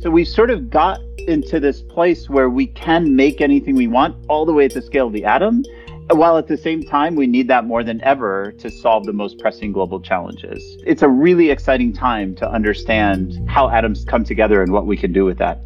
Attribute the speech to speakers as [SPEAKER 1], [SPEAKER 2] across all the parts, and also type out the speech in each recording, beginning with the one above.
[SPEAKER 1] So we sort of got into this place where we can make anything we want all the way at the scale of the atom, while at the same time we need that more than ever to solve the most pressing global challenges. It's a really exciting time to understand how atoms come together and what we can do with that.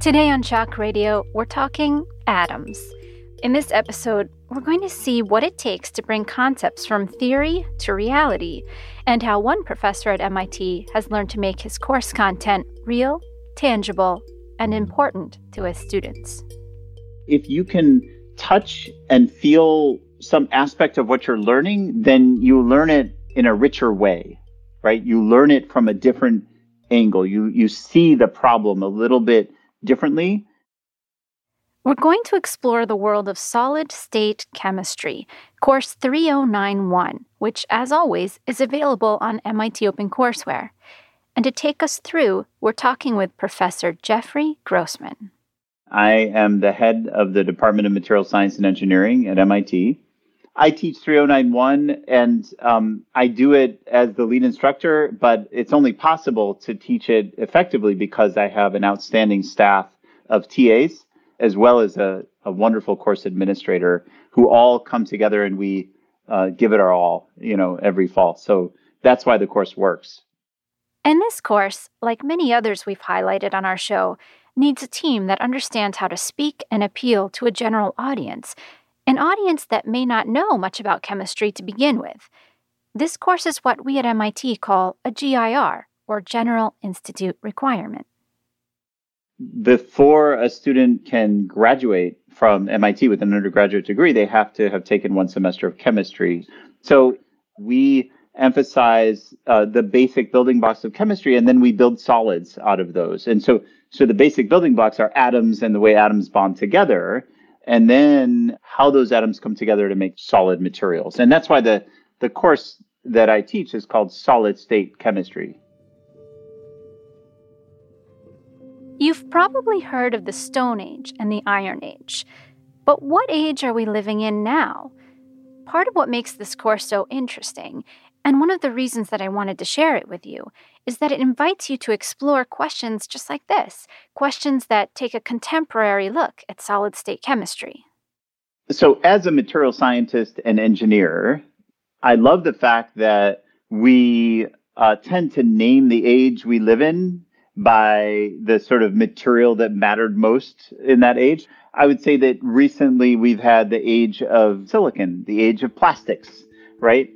[SPEAKER 2] Today on Chalk Radio, we're talking atoms. In this episode, we're going to see what it takes to bring concepts from theory to reality, and how one professor at MIT has learned to make his course content real, tangible, and important to his students.
[SPEAKER 1] If you can touch and feel some aspect of what you're learning, then you learn it in a richer way, right? You learn it from a different angle. You you see the problem a little bit differently
[SPEAKER 2] we're going to explore the world of solid state chemistry, course 3091, which, as always, is available on MIT OpenCourseware. And to take us through, we're talking with Professor Jeffrey Grossman.
[SPEAKER 1] I am the head of the Department of Material Science and Engineering at MIT. I teach 3091 and um, I do it as the lead instructor, but it's only possible to teach it effectively because I have an outstanding staff of TAs as well as a, a wonderful course administrator who all come together and we uh, give it our all, you know, every fall. So that's why the course works.
[SPEAKER 2] And this course, like many others we've highlighted on our show, needs a team that understands how to speak and appeal to a general audience, an audience that may not know much about chemistry to begin with. This course is what we at MIT call a GIR, or General Institute Requirement
[SPEAKER 1] before a student can graduate from MIT with an undergraduate degree, they have to have taken one semester of chemistry. So we emphasize uh, the basic building blocks of chemistry, and then we build solids out of those. And so, so the basic building blocks are atoms and the way atoms bond together, and then how those atoms come together to make solid materials. And that's why the the course that I teach is called solid state chemistry.
[SPEAKER 2] You've probably heard of the Stone Age and the Iron Age. But what age are we living in now? Part of what makes this course so interesting, and one of the reasons that I wanted to share it with you, is that it invites you to explore questions just like this questions that take a contemporary look at solid state chemistry.
[SPEAKER 1] So, as a material scientist and engineer, I love the fact that we uh, tend to name the age we live in by the sort of material that mattered most in that age. I would say that recently we've had the age of silicon, the age of plastics, right?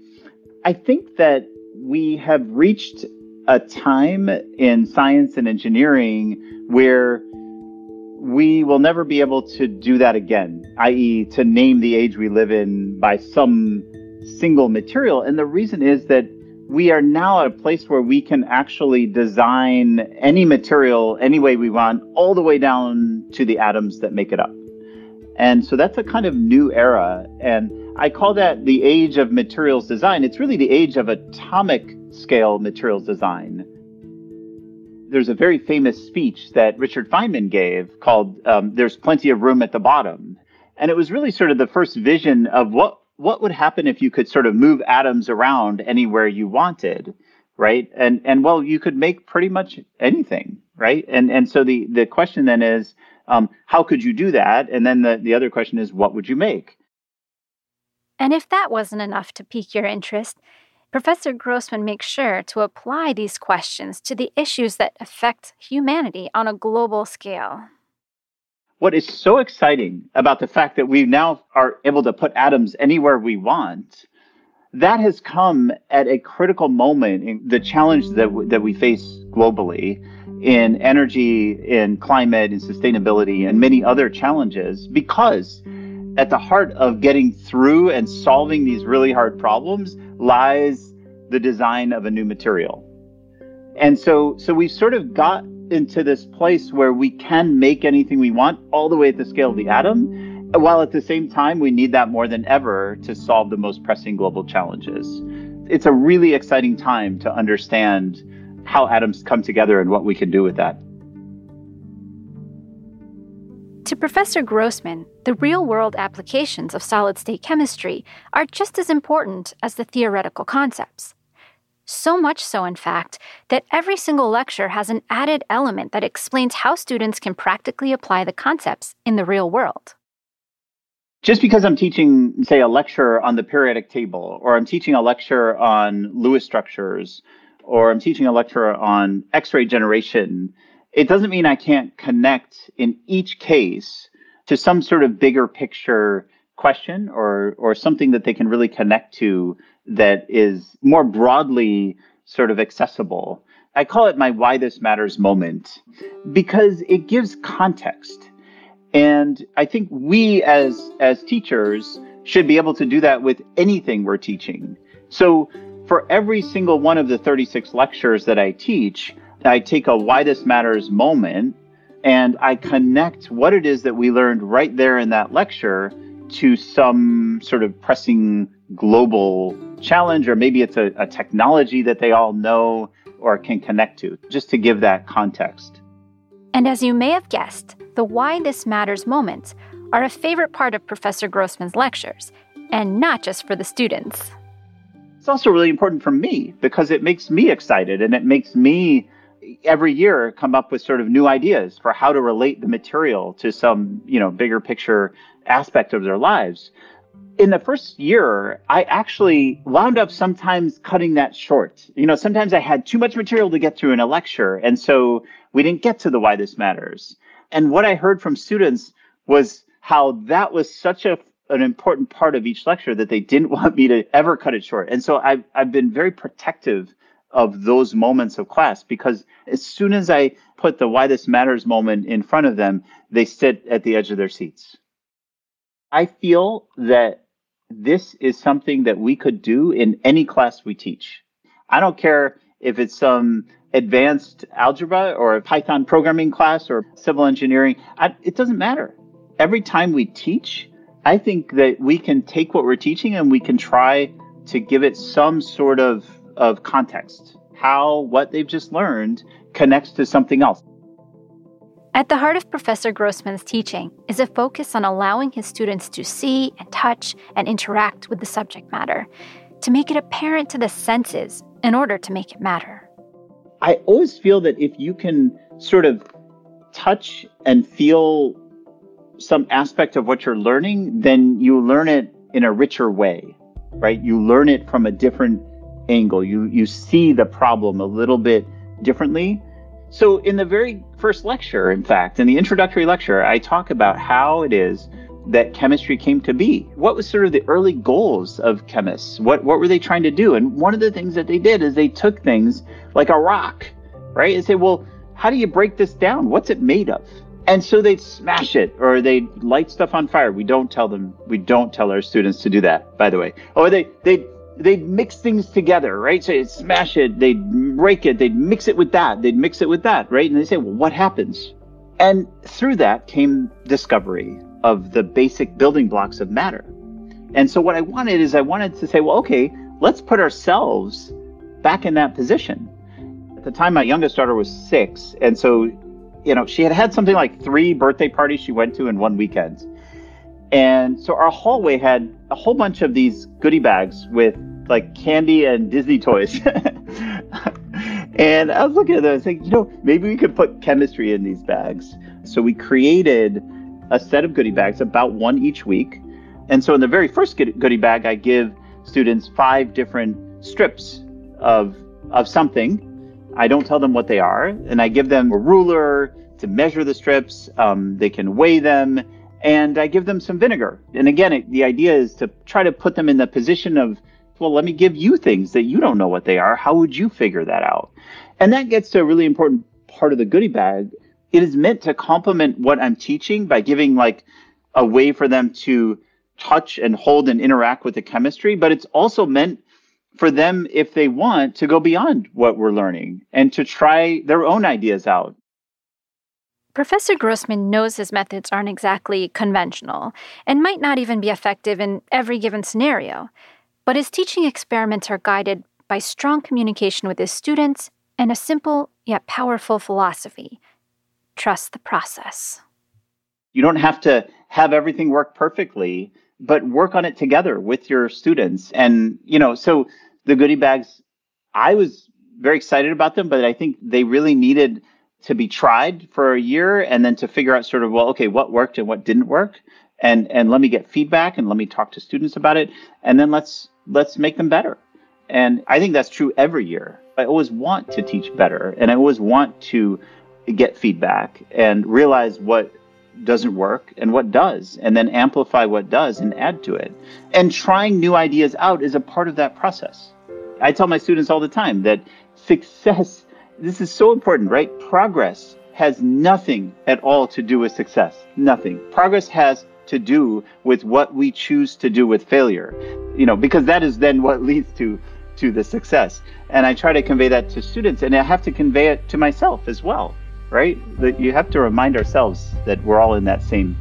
[SPEAKER 1] I think that we have reached a time in science and engineering where we will never be able to do that again, i.e., to name the age we live in by some single material. And the reason is that we are now at a place where we can actually design any material any way we want, all the way down to the atoms that make it up. And so that's a kind of new era. And I call that the age of materials design. It's really the age of atomic scale materials design. There's a very famous speech that Richard Feynman gave called um, There's Plenty of Room at the Bottom. And it was really sort of the first vision of what what would happen if you could sort of move atoms around anywhere you wanted, right? And and well, you could make pretty much anything, right? And and so the the question then is, um, how could you do that? And then the the other question is, what would you make?
[SPEAKER 2] And if that wasn't enough to pique your interest, Professor Grossman makes sure to apply these questions to the issues that affect humanity on a global scale
[SPEAKER 1] what is so exciting about the fact that we now are able to put atoms anywhere we want that has come at a critical moment in the challenge that, w- that we face globally in energy in climate in sustainability and many other challenges because at the heart of getting through and solving these really hard problems lies the design of a new material. And so so we sort of got into this place where we can make anything we want all the way at the scale of the atom, while at the same time we need that more than ever to solve the most pressing global challenges. It's a really exciting time to understand how atoms come together and what we can do with that.
[SPEAKER 2] To Professor Grossman, the real world applications of solid state chemistry are just as important as the theoretical concepts. So much so, in fact, that every single lecture has an added element that explains how students can practically apply the concepts in the real world.
[SPEAKER 1] Just because I'm teaching, say, a lecture on the periodic table, or I'm teaching a lecture on Lewis structures, or I'm teaching a lecture on X ray generation, it doesn't mean I can't connect in each case to some sort of bigger picture question or or something that they can really connect to that is more broadly sort of accessible. I call it my why this matters moment because it gives context. And I think we as as teachers should be able to do that with anything we're teaching. So for every single one of the 36 lectures that I teach, I take a why this matters moment and I connect what it is that we learned right there in that lecture to some sort of pressing global challenge, or maybe it's a, a technology that they all know or can connect to, just to give that context.
[SPEAKER 2] And as you may have guessed, the why this matters moments are a favorite part of Professor Grossman's lectures, and not just for the students.
[SPEAKER 1] It's also really important for me because it makes me excited and it makes me every year come up with sort of new ideas for how to relate the material to some, you know, bigger picture aspect of their lives. In the first year, I actually wound up sometimes cutting that short. You know, sometimes I had too much material to get through in a lecture. And so we didn't get to the why this matters. And what I heard from students was how that was such a an important part of each lecture that they didn't want me to ever cut it short. And so I've, I've been very protective of those moments of class because as soon as I put the why this matters moment in front of them, they sit at the edge of their seats. I feel that this is something that we could do in any class we teach. I don't care if it's some advanced algebra or a Python programming class or civil engineering. I, it doesn't matter. Every time we teach, I think that we can take what we're teaching and we can try to give it some sort of, of context. How what they've just learned connects to something else.
[SPEAKER 2] At the heart of Professor Grossman's teaching is a focus on allowing his students to see and touch and interact with the subject matter, to make it apparent to the senses in order to make it matter.
[SPEAKER 1] I always feel that if you can sort of touch and feel some aspect of what you're learning, then you learn it in a richer way, right? You learn it from a different angle. You you see the problem a little bit differently so, in the very first lecture, in fact, in the introductory lecture, I talk about how it is that chemistry came to be. What was sort of the early goals of chemists? What what were they trying to do? And one of the things that they did is they took things like a rock, right? And say, well, how do you break this down? What's it made of? And so they'd smash it or they'd light stuff on fire. We don't tell them, we don't tell our students to do that, by the way. Or they they'd they'd mix things together, right? So they'd smash it, they'd break it, they'd mix it with that, they'd mix it with that, right? And they say, well, what happens? And through that came discovery of the basic building blocks of matter. And so what I wanted is I wanted to say, well, okay, let's put ourselves back in that position. At the time, my youngest daughter was six. And so, you know, she had had something like three birthday parties she went to in one weekend. And so our hallway had a whole bunch of these goodie bags with like candy and Disney toys. and I was looking at was like, you know, maybe we could put chemistry in these bags. So we created a set of goodie bags, about one each week. And so in the very first goodie bag, I give students five different strips of of something. I don't tell them what they are, and I give them a ruler to measure the strips. Um, they can weigh them, and I give them some vinegar. And again, it, the idea is to try to put them in the position of well, let me give you things that you don't know what they are. How would you figure that out? And that gets to a really important part of the goodie bag. It is meant to complement what I'm teaching by giving like a way for them to touch and hold and interact with the chemistry, but it's also meant for them, if they want, to go beyond what we're learning and to try their own ideas out.
[SPEAKER 2] Professor Grossman knows his methods aren't exactly conventional and might not even be effective in every given scenario. But his teaching experiments are guided by strong communication with his students and a simple yet powerful philosophy trust the process.
[SPEAKER 1] You don't have to have everything work perfectly, but work on it together with your students. And, you know, so the goodie bags, I was very excited about them, but I think they really needed to be tried for a year and then to figure out sort of well, okay, what worked and what didn't work, and and let me get feedback and let me talk to students about it, and then let's let's make them better. And I think that's true every year. I always want to teach better, and I always want to get feedback and realize what doesn't work and what does, and then amplify what does and add to it. And trying new ideas out is a part of that process. I tell my students all the time that success, this is so important, right? Progress has nothing at all to do with success. Nothing. Progress has to do with what we choose to do with failure, you know, because that is then what leads to to the success. And I try to convey that to students, and I have to convey it to myself as well right? That you have to remind ourselves that we're all in that same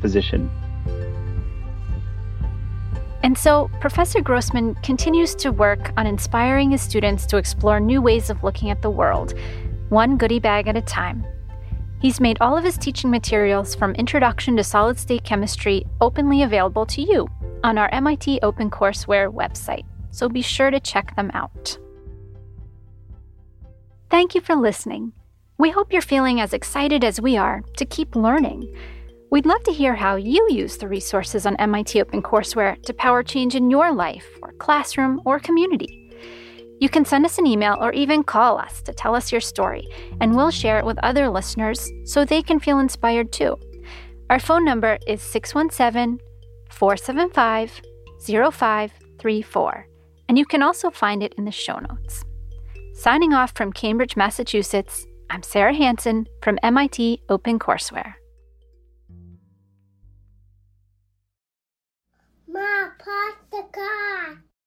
[SPEAKER 1] position.
[SPEAKER 2] And so, Professor Grossman continues to work on inspiring his students to explore new ways of looking at the world, one goodie bag at a time. He's made all of his teaching materials from Introduction to Solid State Chemistry openly available to you on our MIT OpenCourseWare website, so be sure to check them out. Thank you for listening. We hope you're feeling as excited as we are to keep learning. We'd love to hear how you use the resources on MIT OpenCourseWare to power change in your life, or classroom, or community. You can send us an email or even call us to tell us your story, and we'll share it with other listeners so they can feel inspired too. Our phone number is 617 475 0534, and you can also find it in the show notes. Signing off from Cambridge, Massachusetts, I'm Sarah Hansen from MIT OpenCourseWare. Ma, park the car.